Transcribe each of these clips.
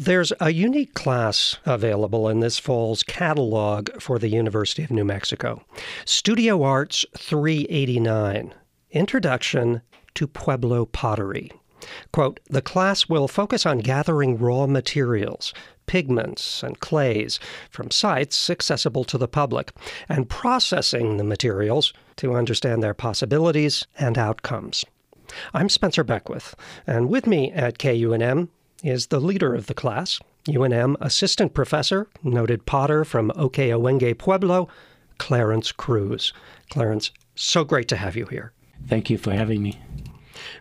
There's a unique class available in this fall's catalog for the University of New Mexico Studio Arts 389 Introduction to Pueblo Pottery. Quote, the class will focus on gathering raw materials, pigments, and clays from sites accessible to the public, and processing the materials to understand their possibilities and outcomes. I'm Spencer Beckwith, and with me at KUNM is the leader of the class, UNM assistant professor, noted potter from Ohkay Pueblo, Clarence Cruz. Clarence, so great to have you here. Thank you for having me.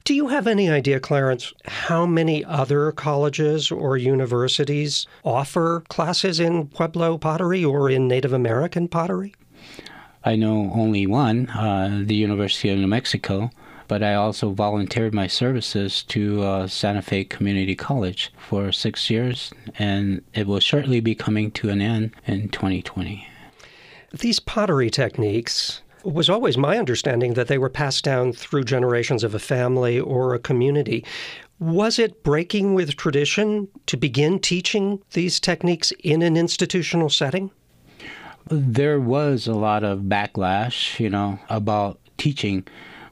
Do you have any idea, Clarence, how many other colleges or universities offer classes in Pueblo pottery or in Native American pottery? I know only one, uh, the University of New Mexico, but I also volunteered my services to uh, Santa Fe Community College for six years, and it will shortly be coming to an end in 2020. These pottery techniques was always my understanding that they were passed down through generations of a family or a community. Was it breaking with tradition to begin teaching these techniques in an institutional setting? There was a lot of backlash, you know, about teaching,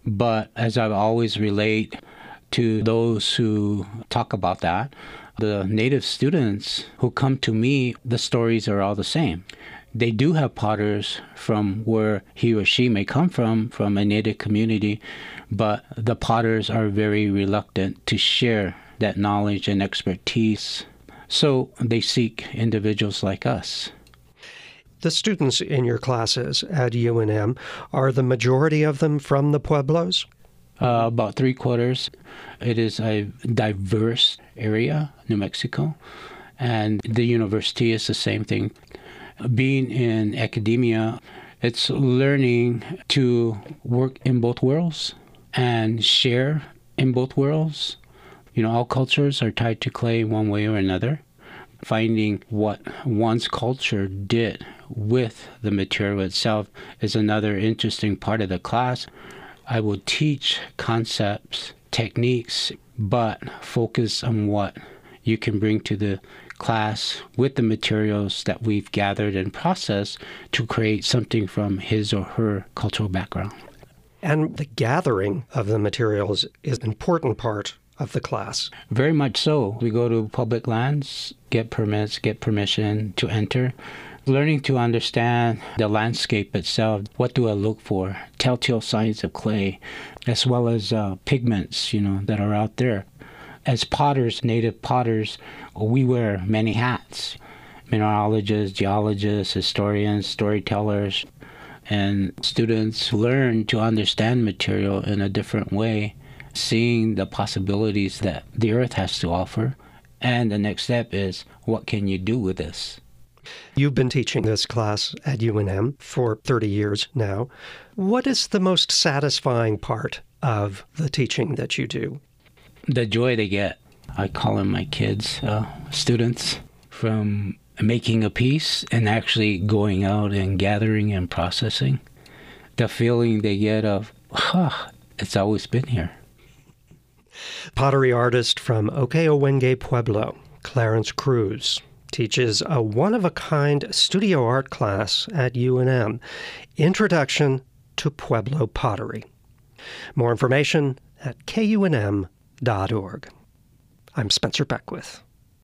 but as I've always relate to those who talk about that, the native students who come to me, the stories are all the same they do have potters from where he or she may come from, from a native community, but the potters are very reluctant to share that knowledge and expertise. So they seek individuals like us. The students in your classes at UNM, are the majority of them from the Pueblos? Uh, about three quarters. It is a diverse area, New Mexico, and the university is the same thing being in academia, it's learning to work in both worlds and share in both worlds. You know, all cultures are tied to clay one way or another. Finding what one's culture did with the material itself is another interesting part of the class. I will teach concepts, techniques, but focus on what you can bring to the class with the materials that we've gathered and processed to create something from his or her cultural background. And the gathering of the materials is an important part of the class. Very much so. We go to public lands, get permits, get permission to enter. Learning to understand the landscape itself. What do I look for? Telltale signs of clay, as well as uh, pigments, you know, that are out there as potters, native potters, we wear many hats mineralogists, geologists, historians, storytellers, and students learn to understand material in a different way, seeing the possibilities that the earth has to offer. And the next step is what can you do with this? You've been teaching this class at UNM for 30 years now. What is the most satisfying part of the teaching that you do? the joy they get. I call them my kids, uh, students, from making a piece and actually going out and gathering and processing. The feeling they get of, huh, it's always been here. Pottery artist from Ohkay Pueblo, Clarence Cruz, teaches a one of a kind studio art class at UNM Introduction to Pueblo Pottery. More information at KUNM org. I'm Spencer Beckwith.